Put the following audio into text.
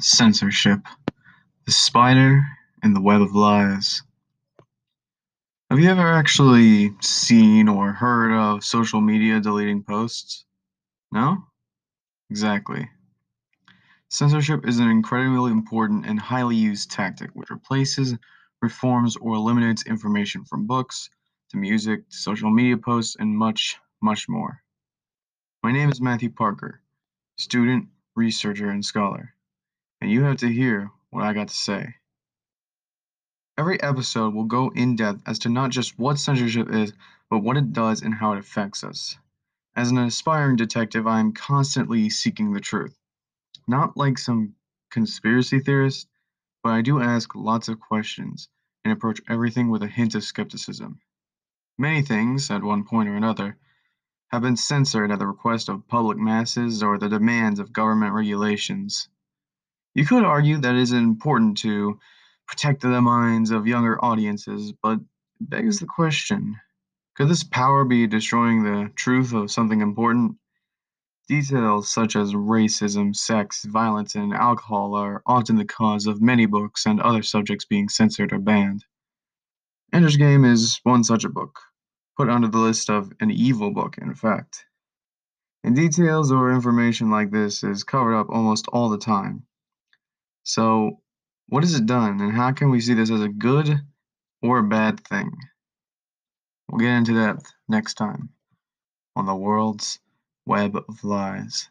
Censorship: The spider and the web of lies. Have you ever actually seen or heard of social media deleting posts? No? Exactly. Censorship is an incredibly important and highly used tactic which replaces, reforms, or eliminates information from books, to music, to social media posts, and much, much more. My name is Matthew Parker, student, researcher, and scholar and you have to hear what I got to say. Every episode will go in depth as to not just what censorship is, but what it does and how it affects us. As an aspiring detective, I am constantly seeking the truth. Not like some conspiracy theorist, but I do ask lots of questions and approach everything with a hint of skepticism. Many things, at one point or another, have been censored at the request of public masses or the demands of government regulations. You could argue that it is important to protect the minds of younger audiences, but it begs the question could this power be destroying the truth of something important? Details such as racism, sex, violence, and alcohol are often the cause of many books and other subjects being censored or banned. Ender's Game is one such a book, put under the list of an evil book, in fact. And details or information like this is covered up almost all the time. So, what has it done, and how can we see this as a good or a bad thing? We'll get into that next time on the world's web of lies.